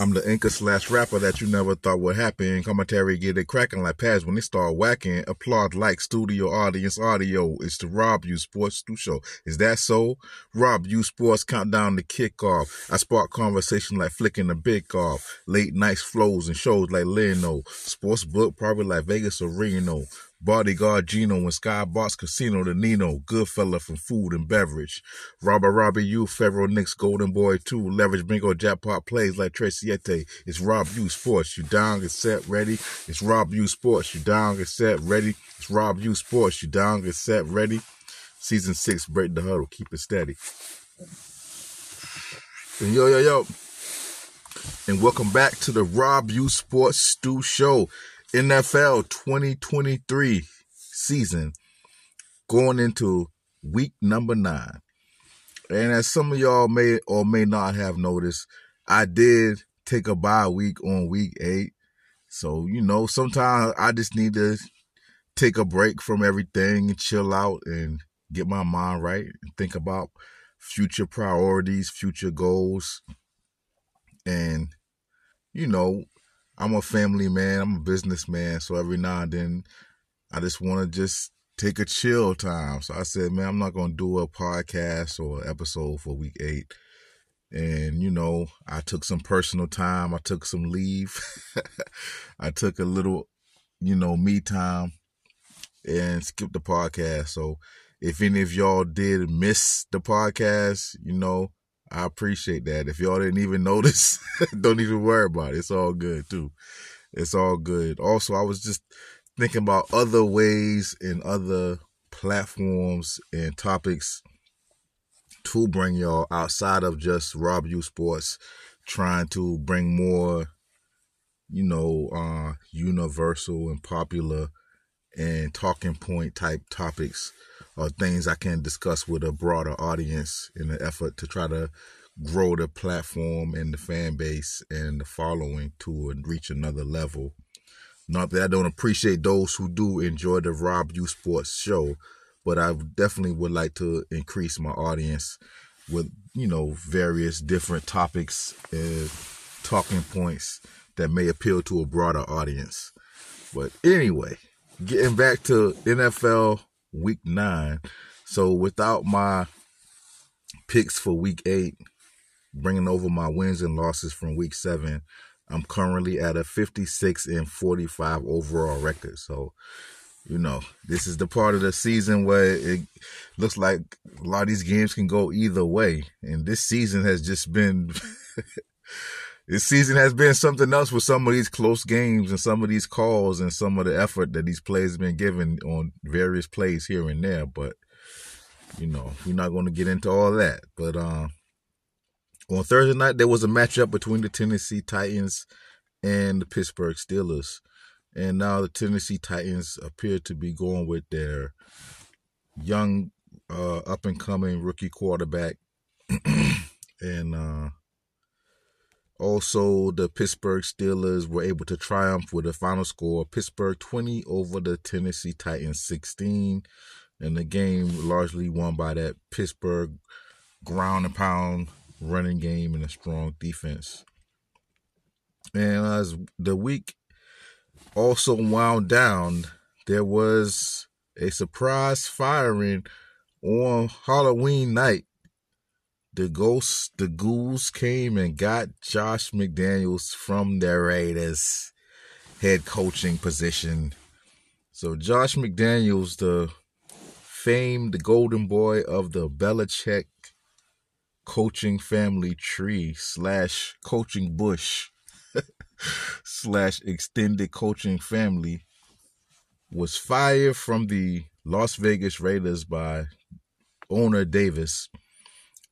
I'm the anchor slash rapper that you never thought would happen. Commentary get it cracking like pads when they start whacking. Applaud like studio audience audio. It's the Rabb Yeaux Sports Stu Show. Is that so? Rabb Yeaux Sports countdown to kickoff. I spark conversation like flicking the big off. Late nights flows and shows like Leno. Sports book probably like Vegas or Reno. Bodyguard Gino and Skybox Casino the Nino, Goodfella from food and beverage. Robert Robbie U, Federal Knicks, Golden Boy 2, Leverage Bingo, Jackpot plays like Tracy Ete. It's Rabb Yeaux Sports. You down, get set, ready. It's Rabb Yeaux Sports. You down, get set, ready. It's Rabb Yeaux Sports. You down, get set, ready. Season 6, Break the Huddle. Keep it steady. And yo, yo, yo. And welcome back to the Rabb Yeaux Sports Stu Show. NFL 2023 season going into week number nine. And as some of y'all may or may not have noticed, I did take a bye week on week eight. So, you know, sometimes I just need to take a break from everything and chill out and get my mind right and think about future priorities, future goals. And, you know, I'm a family man. I'm a businessman. So every now and then, I just want to just take a chill time. So I said, man, I'm not going to do a podcast or episode for week eight. And, you know, I took some personal time. I took some leave. I took a little, you know, me time and skipped the podcast. So if any of y'all did miss the podcast, you know, I appreciate that. If y'all didn't even notice, don't even worry about it. It's all good too. It's all good. Also, I was just thinking about other ways and other platforms and topics to bring y'all outside of just Rabb Yeaux Sports, trying to bring more, you know, uh, universal and popular and talking point type topics or things I can discuss with a broader audience in an effort to try to grow the platform and the fan base and the following to and reach another level. Not that I don't appreciate those who do enjoy the Rabb Yeaux Sports show, but I definitely would like to increase my audience with, you know, various different topics and talking points that may appeal to a broader audience. But anyway, getting back to NFL week nine. So without my picks for week eight, bringing over my wins and losses from week seven, I'm currently at a 56 and 45 overall record. So, you know, this is the part of the season where it looks like a lot of these games can go either way. And this season has just been this season has been something else with some of these close games and some of these calls and some of the effort that these players have been given on various plays here and there. But you know, we're not going to get into all that. But uh, on Thursday night, there was a matchup between the Tennessee Titans and the Pittsburgh Steelers, and now the Tennessee Titans appear to be going with their young, uh, up and coming rookie quarterback, and. Uh, also, the Pittsburgh Steelers were able to triumph with a final score Pittsburgh 20 over the Tennessee Titans 16. And the game largely won by that Pittsburgh ground and pound running game and a strong defense. And as the week also wound down, there was a surprise firing on Halloween night the ghosts, the ghouls came and got Josh McDaniels from the Raiders head coaching position. So Josh McDaniels, the famed the golden boy of the Belichick coaching family tree slash coaching bush slash extended coaching family, was fired from the Las Vegas Raiders by owner Davis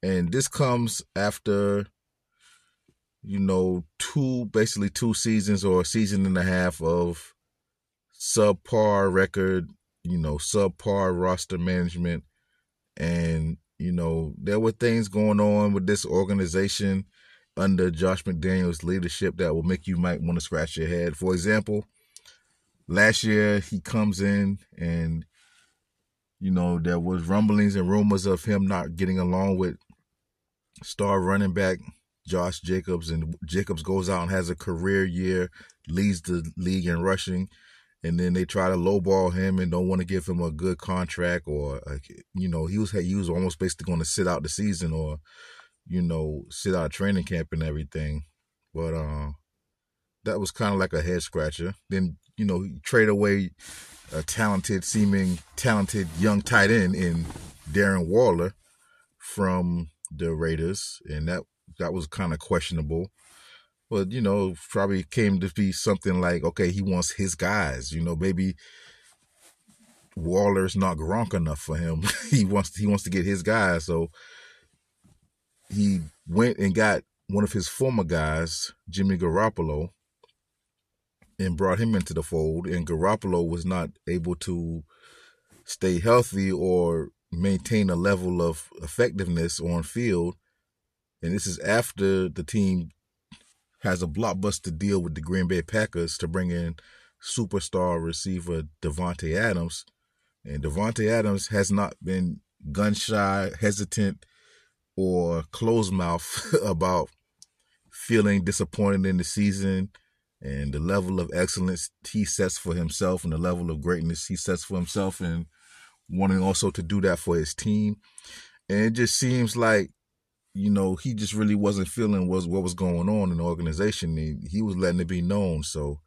and this comes after you know two basically two seasons or a season and a half of subpar record you know subpar roster management. And you know there were things going on with this organization under Josh McDaniels leadership that will make you might want to scratch your head. For example last year he comes in and you know there was rumblings and rumors of him not getting along with star running back Josh Jacobs, and Jacobs goes out and has a career year, leads the league in rushing, and then they try to lowball him and don't want to give him a good contract or, you know, he was he was almost basically going to sit out the season or, you know, sit out training camp and everything, but uh, that was kind of like a head scratcher. Then you know, trade away a talented, seeming talented young tight end in Darren Waller from the Raiders, and that that was kind of questionable. But you know, probably came to be something like, okay, he wants his guys. You know, maybe Waller's not Gronk enough for him. he wants he wants to get his guys, so he went and got one of his former guys, Jimmy Garoppolo, and brought him into the fold. And Garoppolo was not able to stay healthy or maintain a level of effectiveness on field. And this is after the team has a blockbuster deal with the Green Bay Packers to bring in superstar receiver Davante Adams. And Davante Adams has not been gun shy, hesitant, or closed mouth about feeling disappointed in the season and the level of excellence he sets for himself and the level of greatness he sets for himself and wanting also to do that for his team. And it just seems like, you know, he just really wasn't feeling was what was going on in the organization. He, he was letting it be known. So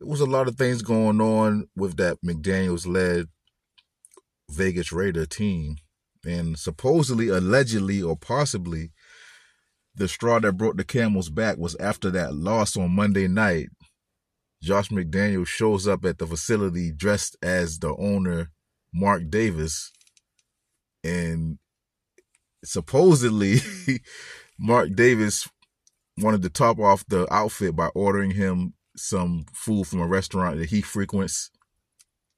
it was a lot of things going on with that McDaniels led Vegas Raider team. And supposedly, allegedly, or possibly, the straw that broke the camel's back was after that loss on Monday night. Josh McDaniel shows up at the facility dressed as the owner, Mark Davis, and supposedly Mark Davis wanted to top off the outfit by ordering him some food from a restaurant that he frequents.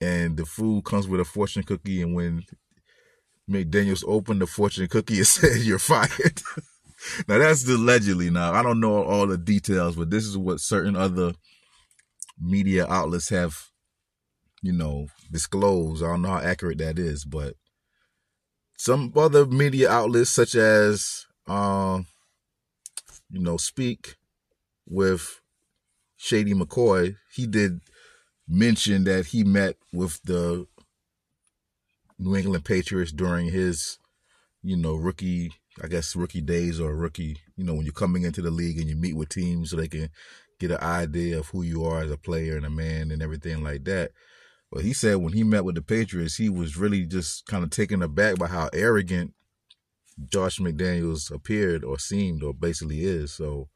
And the food comes with a fortune cookie. And when McDaniels opened the fortune cookie, it said, You're fired. now that's allegedly now. I don't know all the details, but this is what certain other media outlets have, you know, disclose. I don't know how accurate that is, but some other media outlets such as um, you know, Speak with Shady McCoy, he did mention that he met with the New England Patriots during his, you know, rookie I guess rookie days or rookie, you know, when you're coming into the league and you meet with teams so they can get an idea of who you are as a player and a man and everything like that. But he said when he met with the Patriots, he was really just kind of taken aback by how arrogant Josh McDaniels appeared or seemed or basically is. So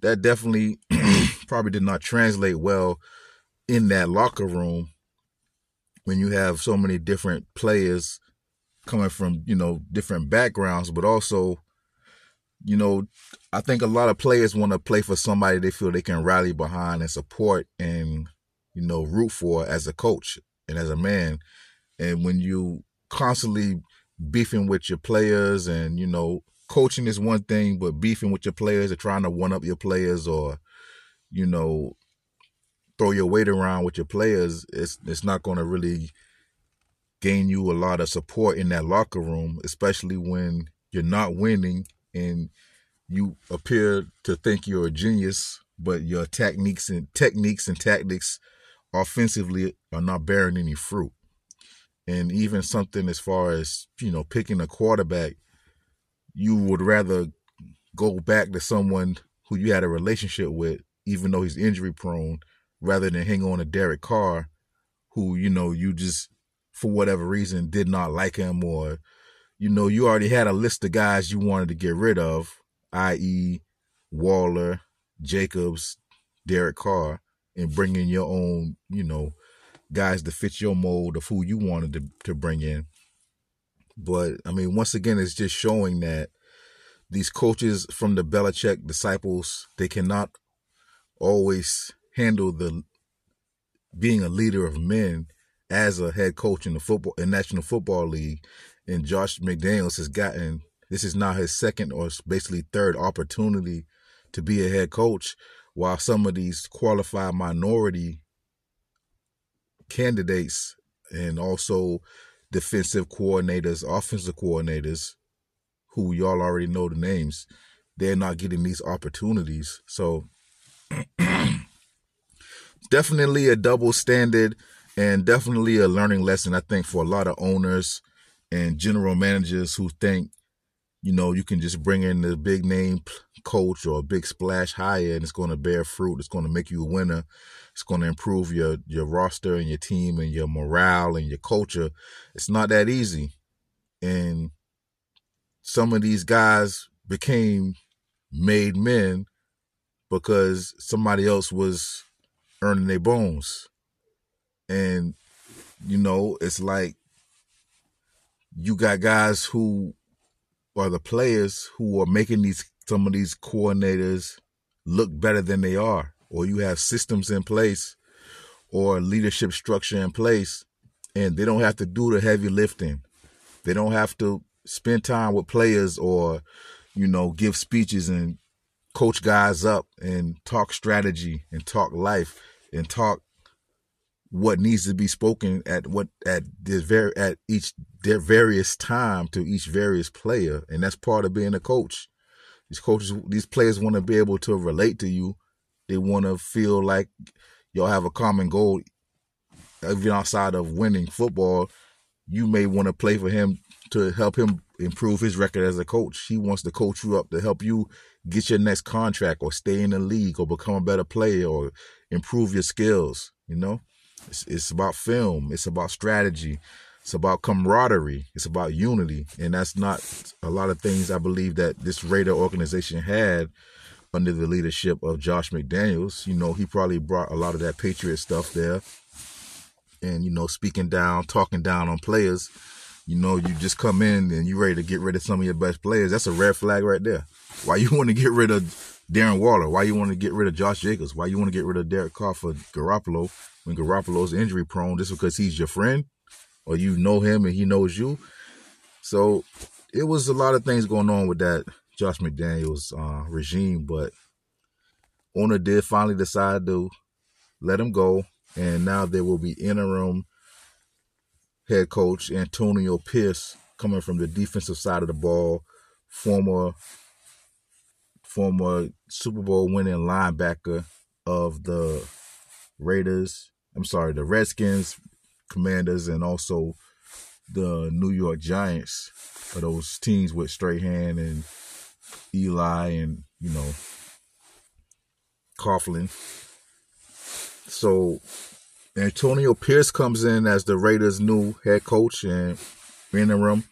that definitely probably did not translate well in that locker room when you have so many different players coming from, you know, different backgrounds, but also, you know, I think a lot of players want to play for somebody they feel they can rally behind and support and, you know, root for as a coach and as a man. And when you constantly beefing with your players and, you know, coaching is one thing, but beefing with your players or trying to one up your players or, you know, throw your weight around with your players, it's it's not gonna really gain you a lot of support in that locker room, especially when you're not winning and you appear to think you're a genius, but your techniques and techniques and tactics offensively are not bearing any fruit. And even something as far as, you know, picking a quarterback, you would rather go back to someone who you had a relationship with, even though he's injury prone, rather than hang on to Derek Carr, who, you know, you just for whatever reason did not like him or you know you already had a list of guys you wanted to get rid of i.e waller jacobs derek carr and bring in your own you know guys to fit your mold of who you wanted to, to bring in. But i mean once again it's just showing that these coaches from the Belichick disciples they cannot always handle the being a leader of men as a head coach in the football in National Football League, and Josh McDaniels has gotten this is now his second or basically third opportunity to be a head coach, while some of these qualified minority candidates and also defensive coordinators, offensive coordinators, who y'all already know the names, they're not getting these opportunities. So definitely a double standard and definitely a learning lesson, I think, for a lot of owners and general managers who think, you know, you can just bring in the big name coach or a big splash hire and it's going to bear fruit. It's going to make you a winner. It's going to improve your, your roster and your team and your morale and your culture. It's not that easy. And some of these guys became made men because somebody else was earning their bones. And, you know, it's like you got guys who are the players who are making these some of these coordinators look better than they are, or you have systems in place or leadership structure in place, and they don't have to do the heavy lifting. They don't have to spend time with players or, you know, give speeches and coach guys up and talk strategy and talk life and talk what needs to be spoken at what at the very at each their various time to each various player and that's part of being a coach. These coaches these players want to be able to relate to you. They want to feel like y'all have a common goal. Even outside of winning football you may want to play for him to help him improve his record as a coach. He wants to coach you up to help you get your next contract or stay in the league or become a better player or improve your skills you know it's, it's about film. It's about strategy. It's about camaraderie. It's about unity. And that's not a lot of things I believe that this Raider organization had under the leadership of Josh McDaniels. You know, he probably brought a lot of that Patriot stuff there. And, you know, speaking down, talking down on players. You know, you just come in and you ready to get rid of some of your best players. That's a red flag right there. Why you want to get rid of Darren Waller? Why you want to get rid of Josh Jacobs? Why you want to get rid of Derek Carr for Garoppolo when Garoppolo's injury prone just because he's your friend or you know him and he knows you. So it was a lot of things going on with that Josh McDaniels uh, regime, but owner did finally decide to let him go, and now there will be interim head coach Antonio Pierce coming from the defensive side of the ball, former former Super Bowl winning linebacker of the Raiders. I'm sorry, the Redskins, Commanders, and also the New York Giants are those teams with Strahan and Eli and, you know, Coughlin. So Antonio Pierce comes in as the Raiders' new head coach and interim.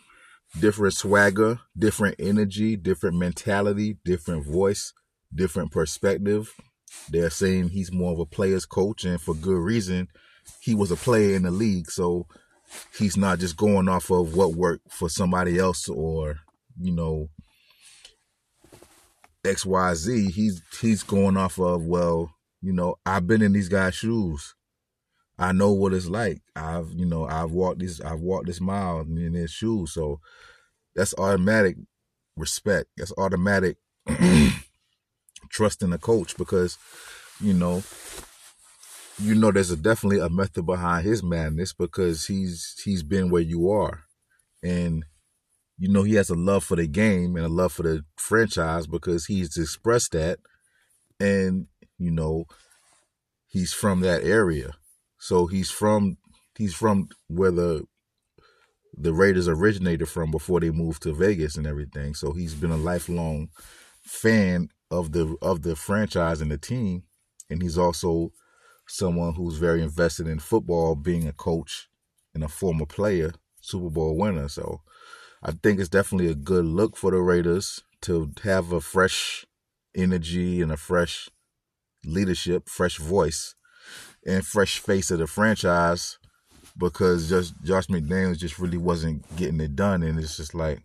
Different swagger, different energy, different mentality, different voice, different perspective. They're saying he's more of a player's coach, and for good reason. He was a player in the league, so he's not just going off of what worked for somebody else or you know X Y Z. He's he's going off of well, you know, I've been in these guys' shoes. I know what it's like. I've you know I've walked this I've walked this mile in his shoes, so that's automatic respect. That's automatic trusting the coach because you know you know there's a definitely a method behind his madness because he's he's been where you are and you know he has a love for the game and a love for the franchise because he's expressed that and you know he's from that area so he's from he's from where the the Raiders originated from before they moved to Vegas and everything so he's been a lifelong fan of the of the franchise and the team, and he's also someone who's very invested in football, being a coach and a former player, Super Bowl winner. So I think it's definitely a good look for the Raiders to have a fresh energy and a fresh leadership, fresh voice, and fresh face of the franchise because just Josh McDaniels just really wasn't getting it done. And it's just like,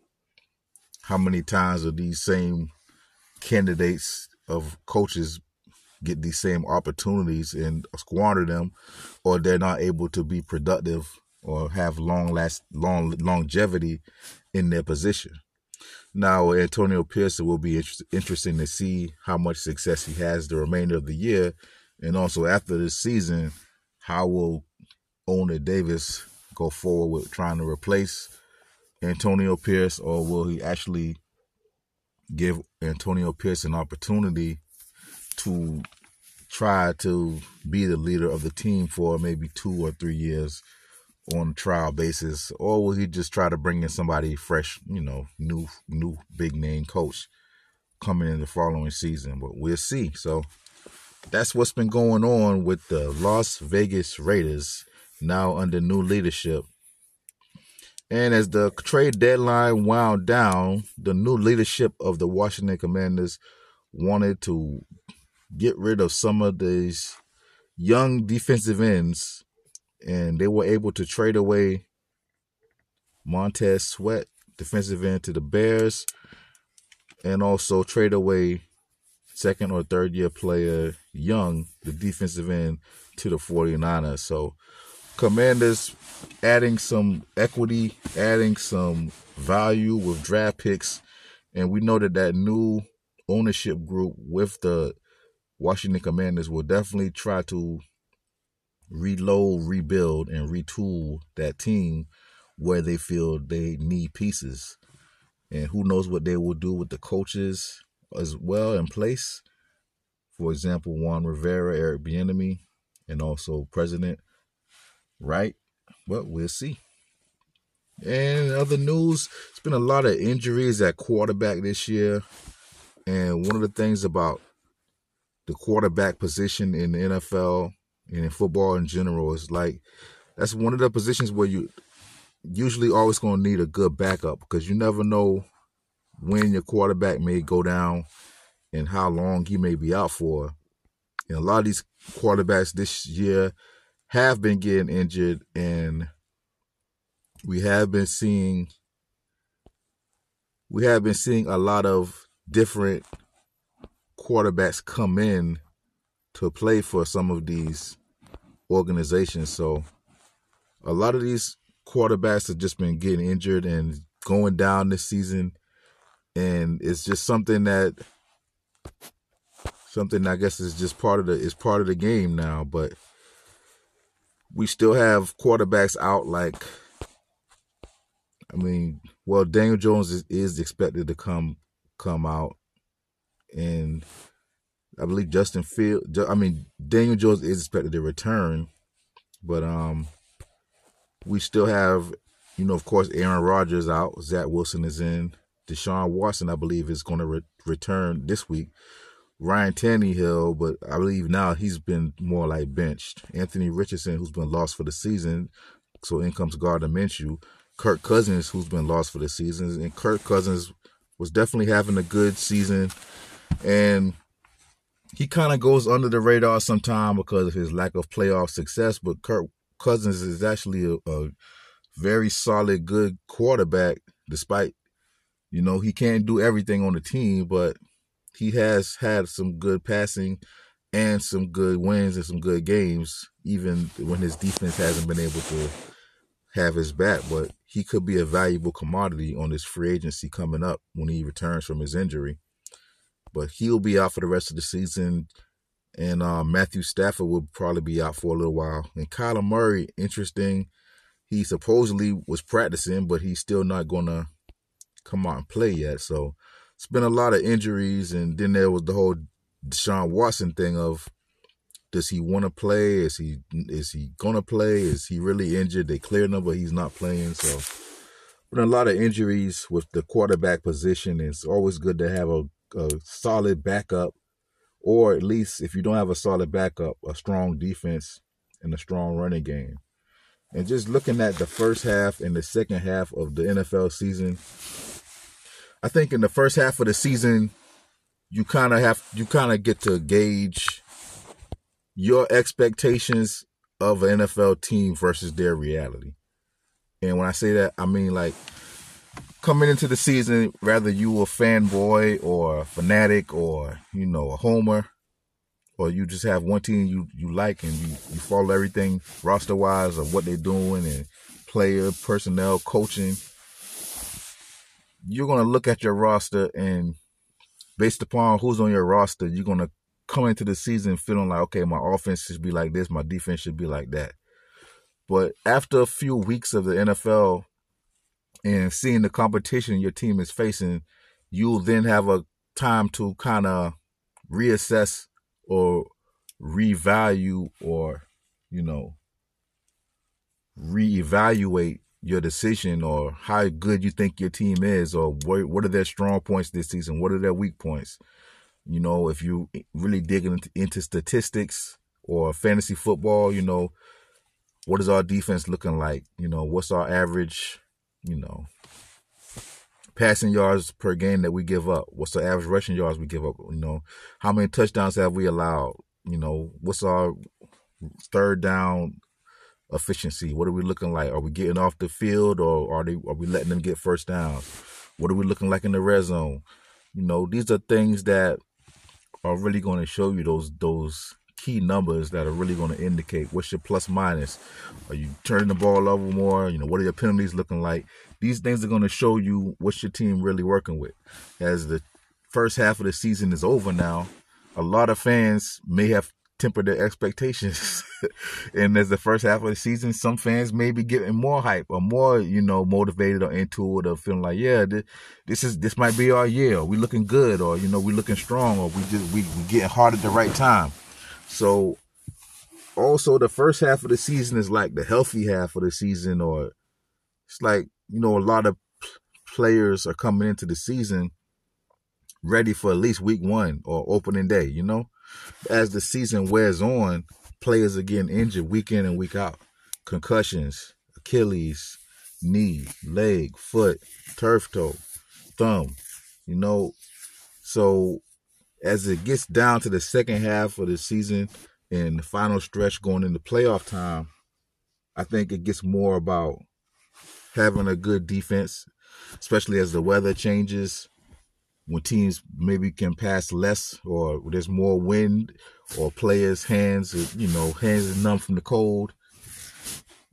how many times are these same candidates of coaches get these same opportunities and squander them, or they're not able to be productive or have long last long longevity in their position. Now, Antonio Pearson will be inter- interesting to see how much success he has the remainder of the year, and also after this season, how will owner Davis go forward with trying to replace Antonio Pierce, or will he actually give Antonio Pierce an opportunity to try to be the leader of the team for maybe two or three years on a trial basis, or will he just try to bring in somebody fresh, you know, new new big name coach coming in the following season? But we'll see. So that's what's been going on with the Las Vegas Raiders now under new leadership. And as the trade deadline wound down, the new leadership of the Washington Commanders wanted to get rid of some of these young defensive ends, and they were able to trade away Montez Sweat, defensive end, to the Bears, and also trade away second or third year player Young, the defensive end, to the 49ers. So, Commanders adding some equity, adding some value with draft picks, and we know that that new ownership group with the Washington Commanders will definitely try to reload, rebuild, and retool that team where they feel they need pieces. And who knows what they will do with the coaches as well in place. For example, Ron Rivera, Eric Bieniemy, and also President Wright. But we'll see. And other news, it's been a lot of injuries at quarterback this year. And one of the things about the quarterback position in the NFL and in football in general is like that's one of the positions where you usually always going to need a good backup because you never know when your quarterback may go down and how long he may be out for. And a lot of these quarterbacks this year have been getting injured and we have been seeing we have been seeing a lot of different quarterbacks come in to play for some of these organizations. So a lot of these quarterbacks have just been getting injured and going down this season. And it's just something that something I guess is just part of the is part of the game now. But we still have quarterbacks out like I mean, well, Daniel Jones is, is expected to come come out and I believe Justin Field. I mean, Daniel Jones is expected to return, but um, we still have, you know, of course, Aaron Rodgers out. Zach Wilson is in. Deshaun Watson, I believe, is going to re- return this week. Ryan Tannehill, but I believe now he's been more like benched. Anthony Richardson, who's been lost for the season, so in comes Gardner Minshew. Kirk Cousins, who's been lost for the season, and Kirk Cousins was definitely having a good season and he kind of goes under the radar sometime because of his lack of playoff success. But Kirk Cousins is actually a, a very solid, good quarterback, despite you know he can't do everything on the team, but he has had some good passing and some good wins and some good games, even when his defense hasn't been able to have his back. But he could be a valuable commodity on this free agency coming up when he returns from his injury but he'll be out for the rest of the season. And uh, Matthew Stafford will probably be out for a little while. And Kyler Murray, interesting. He supposedly was practicing, but he's still not going to come out and play yet. So it's been a lot of injuries. And then there was the whole Deshaun Watson thing of does he want to play? Is he is he gonna play? Is he really injured? They cleared him, but he's not playing. So, but a lot of injuries with the quarterback position. It's always good to have a a solid backup, or at least if you don't have a solid backup, a strong defense and a strong running game. And just looking at the first half and the second half of the NFL season, I think in the first half of the season, you kind of have you kind of get to gauge your expectations of an NFL team versus their reality. And when I say that, I mean like coming into the season, whether you a fanboy or a fanatic or you know a homer, or you just have one team you you like and you, you follow everything roster wise of what they're doing and player personnel coaching, you're gonna look at your roster and based upon who's on your roster, you're gonna come into the season feeling like, okay, my offense should be like this, my defense should be like that. But after a few weeks of the NFL and seeing the competition your team is facing, you'll then have a time to kind of reassess or revalue or, you know, reevaluate your decision or how good you think your team is or what, what are their strong points this season? What are their weak points? You know, if you really digging into, into statistics or fantasy football, you know, what is our defense looking like? You know, what's our average, you know, passing yards per game that we give up? What's the average rushing yards we give up? You know, how many touchdowns have we allowed? You know, what's our third down efficiency? What are we looking like? Are we getting off the field or are they are we letting them get first downs? What are we looking like in the red zone? You know, these are things that are really going to show you those those key numbers that are really going to indicate what's your plus minus. Are you turning the ball over more? You know, what are your penalties looking like? These things are going to show you what's your team really working with. As the first half of the season is over now, a lot of fans may have tempered their expectations. and as the first half of the season, some fans may be getting more hype or more, you know, motivated or into it or feeling like, yeah, this, this is this might be our year. We looking good, or you know, we looking strong, or we just we, we getting hard at the right time. So also the first half of the season is like the healthy half of the season, or it's like, you know, a lot of players are coming into the season ready for at least week one or opening day, you know? As the season wears on, players are getting injured week in and week out. Concussions, Achilles, knee, leg, foot, turf toe, thumb, you know? So as it gets down to the second half of the season and the final stretch going into playoff time, I think it gets more about having a good defense, especially as the weather changes, when teams maybe can pass less or there's more wind or players' hands, you know, hands are numb from the cold.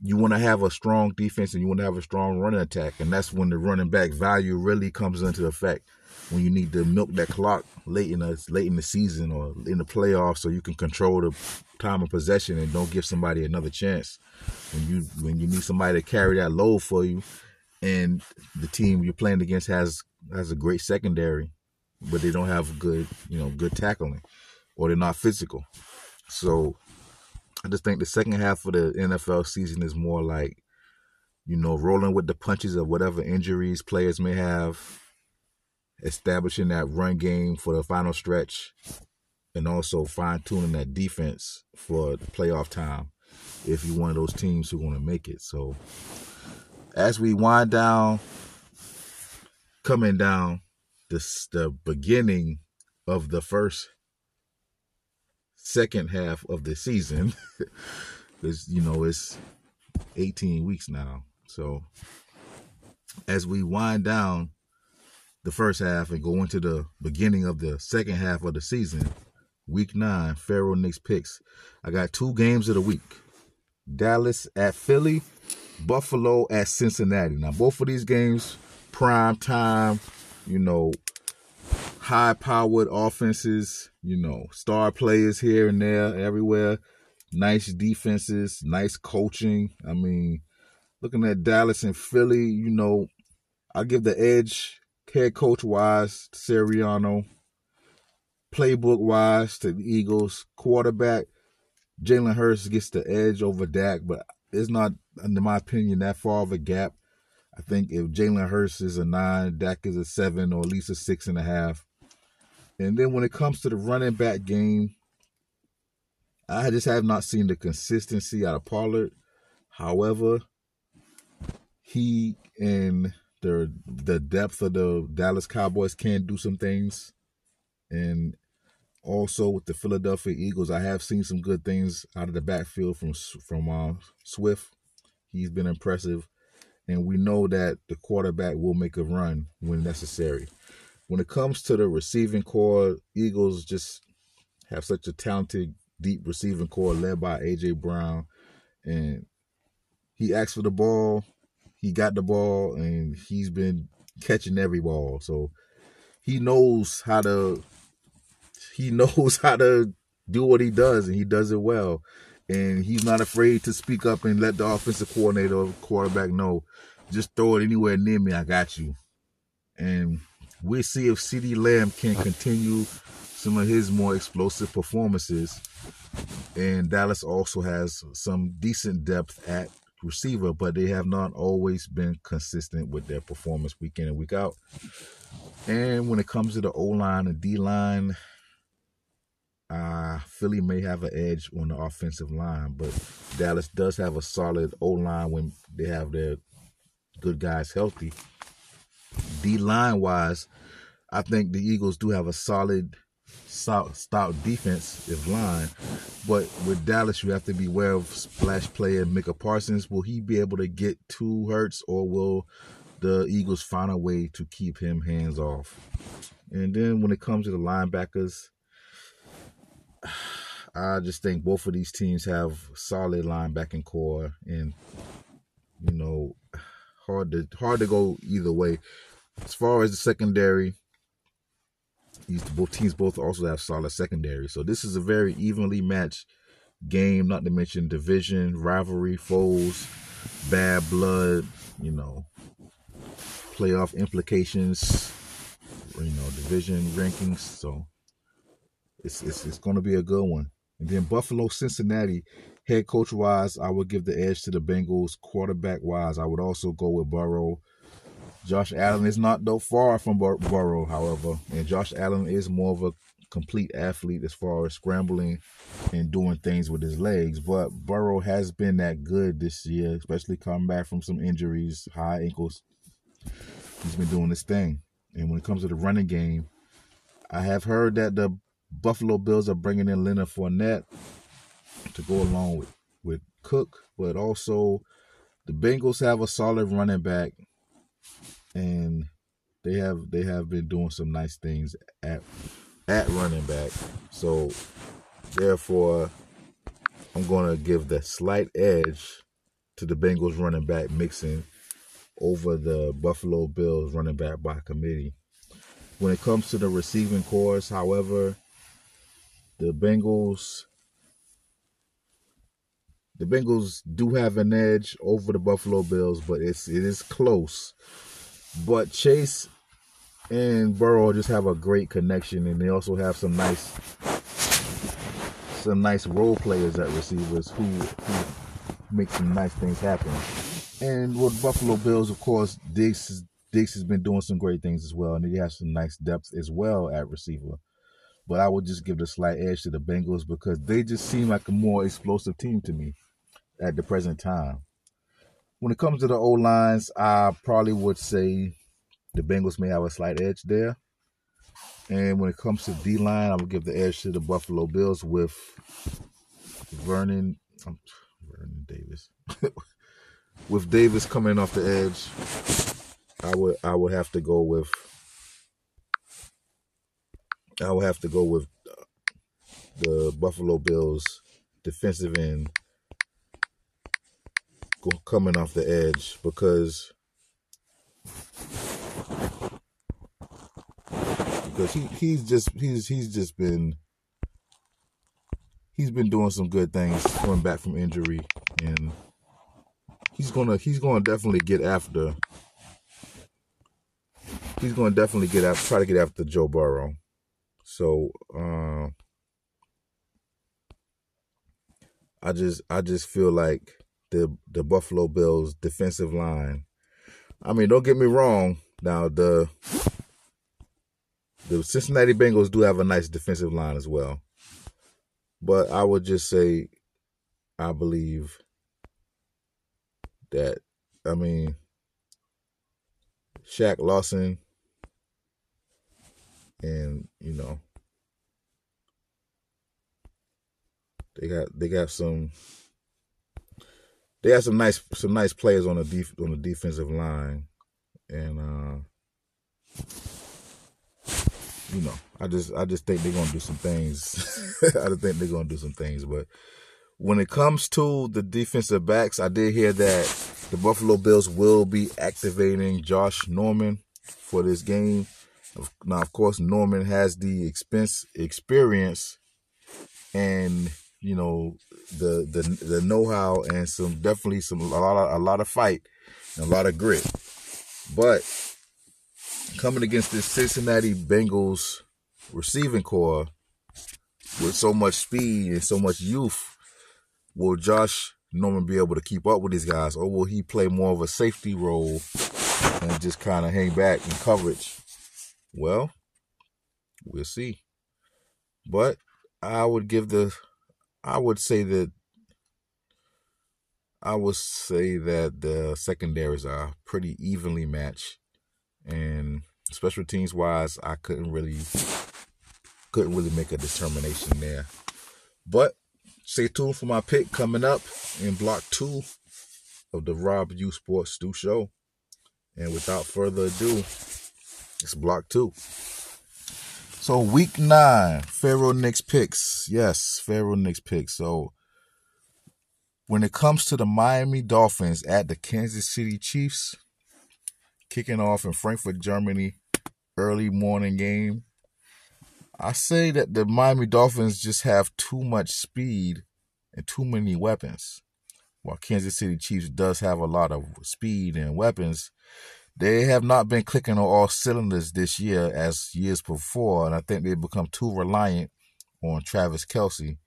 You want to have a strong defense and you want to have a strong running attack. And that's when the running back value really comes into effect when you need to milk that clock late in the late in the season or in the playoffs, so you can control the time of possession and don't give somebody another chance. When you when you need somebody to carry that load for you, and the team you're playing against has has a great secondary, but they don't have good you know good tackling, or they're not physical. So I just think the second half of the NFL season is more like, you know, rolling with the punches of whatever injuries players may have, establishing that run game for the final stretch and also fine tuning that defense for playoff time if you're one of those teams who want to make it. So as we wind down, coming down this the beginning of the first second half of the season, because you know it's 18 weeks now. So as we wind down the first half and go into the beginning of the second half of the season, week nine, Pherro Nix picks. I got two games of the week. Dallas at Philly, Buffalo at Cincinnati. Now both of these games, prime time, you know, high powered offenses, you know, star players here and there, everywhere. Nice defenses, nice coaching. I mean, looking at Dallas and Philly, you know, I give the edge head coach wise to Sirianni, playbook wise to the Eagles, quarterback Jalen Hurts gets the edge over Dak, but it's not, in my opinion, that far of a gap. I think if Jalen Hurts is a nine, Dak is a seven or at least a six and a half. And then when it comes to the running back game, I just have not seen the consistency out of Pollard. However, he and the the depth of the Dallas Cowboys can do some things, and also with the Philadelphia Eagles, I have seen some good things out of the backfield from from uh, Swift. He's been impressive, and we know that the quarterback will make a run when necessary. When it comes to the receiving core, Eagles just have such a talented, deep receiving core led by AJ Brown, and he asked for the ball he got the ball and he's been catching every ball. So he knows how to he knows how to do what he does and he does it well. And he's not afraid to speak up and let the offensive coordinator or quarterback know, just throw it anywhere near me, I got you. And we'll see if CeeDee Lamb can continue some of his more explosive performances. And Dallas also has some decent depth at receiver, but they have not always been consistent with their performance week in and week out. And when it comes to the O line and D line, uh, Philly may have an edge on the offensive line, but Dallas does have a solid O line when they have their good guys healthy. D line wise, I think the Eagles do have a solid, stout defensive line, but with Dallas, you have to be aware of splash player Micah Parsons. Will he be able to get two Hurts, or will the Eagles find a way to keep him hands off? And then when it comes to the linebackers, I just think both of these teams have solid linebacking core, and you know, hard to hard to go either way. As far as the secondary, these both teams both also have solid secondary. So this is a very evenly matched game. Not to mention division rivalry, foes, bad blood. You know, playoff implications. You know, division rankings. So it's it's, it's going to be a good one. And then Buffalo, Cincinnati, head coach wise, I would give the edge to the Bengals. Quarterback wise, I would also go with Burrow. Josh Allen is not though far from Bur- Burrow, however, and Josh Allen is more of a complete athlete as far as scrambling and doing things with his legs. But Burrow has been that good this year, especially coming back from some injuries, high ankles. He's been doing this thing. And when it comes to the running game, I have heard that the Buffalo Bills are bringing in Leonard Fournette to go along with, with Cook, but also the Bengals have a solid running back, and they have they have been doing some nice things at at running back. So therefore, I'm going to give the slight edge to the Bengals running back mixing over the Buffalo Bills running back by committee. When it comes to the receiving corps, however, the Bengals the Bengals do have an edge over the Buffalo Bills, but it's it is close. But Chase and Burrow just have a great connection, and they also have some nice some nice role players at receivers who who make some nice things happen. And with Buffalo Bills, of course, Diggs Diggs has been doing some great things as well, and he has some nice depth as well at receiver but I would just give the slight edge to the Bengals because they just seem like a more explosive team to me at the present time. When it comes to the O lines, I probably would say the Bengals may have a slight edge there. And when it comes to D line, I would give the edge to the Buffalo Bills with Vernon, um, Vernon Davis. with Davis coming off the edge, I would I would have to go with I will have to go with uh, the Buffalo Bills defensive end coming off the edge because because he he's just he's he's just been he's been doing some good things coming back from injury and he's gonna he's gonna definitely get after he's gonna definitely get after try to get after Joe Burrow. So uh, I just I just feel like the the Buffalo Bills defensive line. I mean, don't get me wrong. Now the the Cincinnati Bengals do have a nice defensive line as well. But I would just say I believe that I mean Shaq Lawson and you know they got they got some they got some nice some nice players on the def, on the defensive line, and uh, you know I just I just think they're gonna do some things. I just think they're gonna do some things, but when it comes to the defensive backs, I did hear that the Buffalo Bills will be activating Josh Norman for this game. Now, of course, Norman has the expense experience and you know the the the know how and some definitely some a lot of a lot of fight and a lot of grit. But coming against this Cincinnati Bengals receiving core with so much speed and so much youth, will Josh Norman be able to keep up with these guys, or will he play more of a safety role and just kind of hang back in coverage? Well, we'll see. But I would give the, I would say that, I would say that the secondaries are pretty evenly matched, and special teams wise, I couldn't really, couldn't really make a determination there. But stay tuned for my pick coming up in block two of the Rabb Yeaux Sports Stu Show. And without further ado, it's block two. So week nine, Pherro Nix picks. Yes, Pherro Nix picks. So when it comes to the Miami Dolphins at the Kansas City Chiefs, kicking off in Frankfurt, Germany, early morning game. I say that the Miami Dolphins just have too much speed and too many weapons. While Kansas City Chiefs does have a lot of speed and weapons, they have not been clicking on all cylinders this year as years before, and I think they've become too reliant on Travis Kelce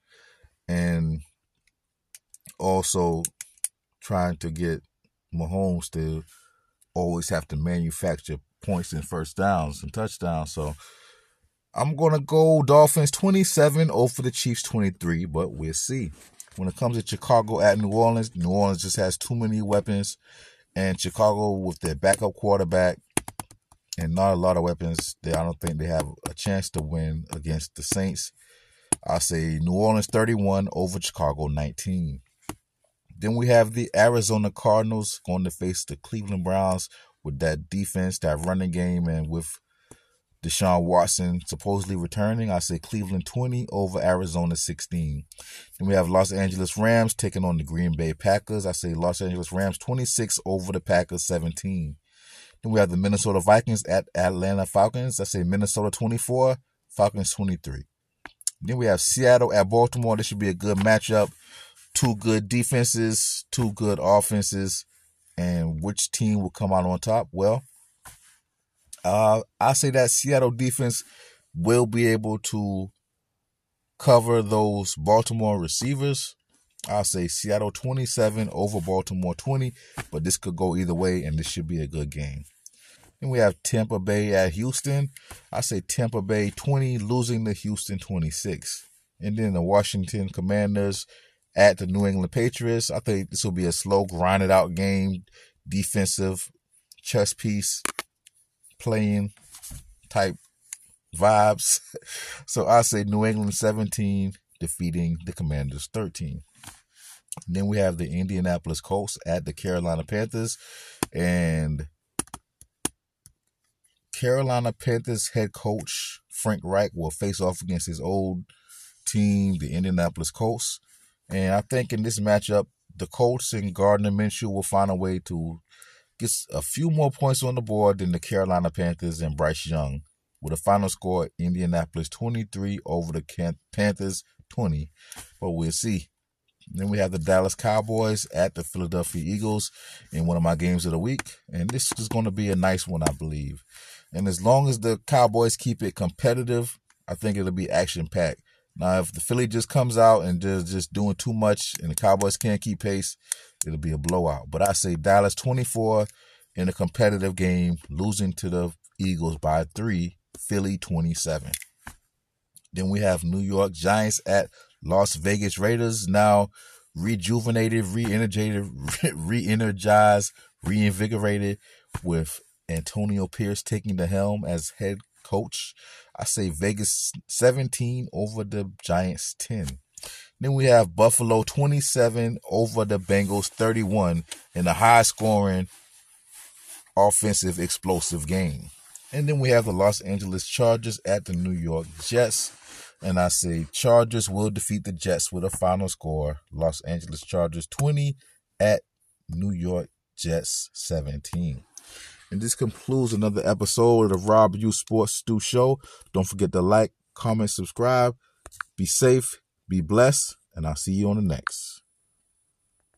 and also trying to get Mahomes to always have to manufacture points and first downs and touchdowns. So I'm gonna go Dolphins 27 over the Chiefs 23, but we'll see. When it comes to Chicago at New Orleans, New Orleans just has too many weapons and Chicago with their backup quarterback and not a lot of weapons, they, I don't think they have a chance to win against the Saints. I say New Orleans 31 over Chicago 19. Then we have the Arizona Cardinals going to face the Cleveland Browns with that defense, that running game, and with Deshaun Watson supposedly returning. I say Cleveland 20 over Arizona 16. Then we have Los Angeles Rams taking on the Green Bay Packers. I say Los Angeles Rams 26 over the Packers 17. Then we have the Minnesota Vikings at Atlanta Falcons. I say Minnesota 24, Falcons 23. Then we have Seattle at Baltimore. This should be a good matchup. Two good defenses, two good offenses. And which team will come out on top? Well, uh, I say that Seattle defense will be able to cover those Baltimore receivers. I'll say Seattle 27 over Baltimore 20, but this could go either way, and this should be a good game. Then we have Tampa Bay at Houston. I say Tampa Bay 20, losing to Houston 26. And then the Washington Commanders at the New England Patriots. I think this will be a slow, grinded out game, defensive chess piece playing type vibes. So I say New England 17 defeating the Commanders 13. then we have the Indianapolis Colts at the Carolina Panthers. And Carolina Panthers head coach Frank Reich will face off against his old team, the Indianapolis Colts. And I think in this matchup, the Colts and Gardner Minshew will find a way to gets a few more points on the board than the Carolina Panthers and Bryce Young, with a final score Indianapolis 23 over the Panthers 20. But we'll see. Then we have the Dallas Cowboys at the Philadelphia Eagles in one of my games of the week. And this is going to be a nice one, I believe. And as long as the Cowboys keep it competitive, I think it'll be action packed. Now, if the Philly just comes out and just just doing too much and the Cowboys can't keep pace, it'll be a blowout. But I say Dallas 24 in a competitive game, losing to the Eagles by three, Philly 27. Then we have New York Giants at Las Vegas Raiders, now rejuvenated, re-energized, re-energized, reinvigorated with Antonio Pierce taking the helm as head coach. I say Vegas 17 over the Giants 10. Then we have Buffalo 27 over the Bengals 31 in a high scoring offensive explosive game. And then we have the Los Angeles Chargers at the New York Jets. And I say Chargers will defeat the Jets with a final score Los Angeles Chargers 20 at New York Jets 17. And this concludes another episode of the Rabb Yeaux Sports Stu Show. Don't forget to like, comment, subscribe. Be safe, be blessed, and I'll see you on the next.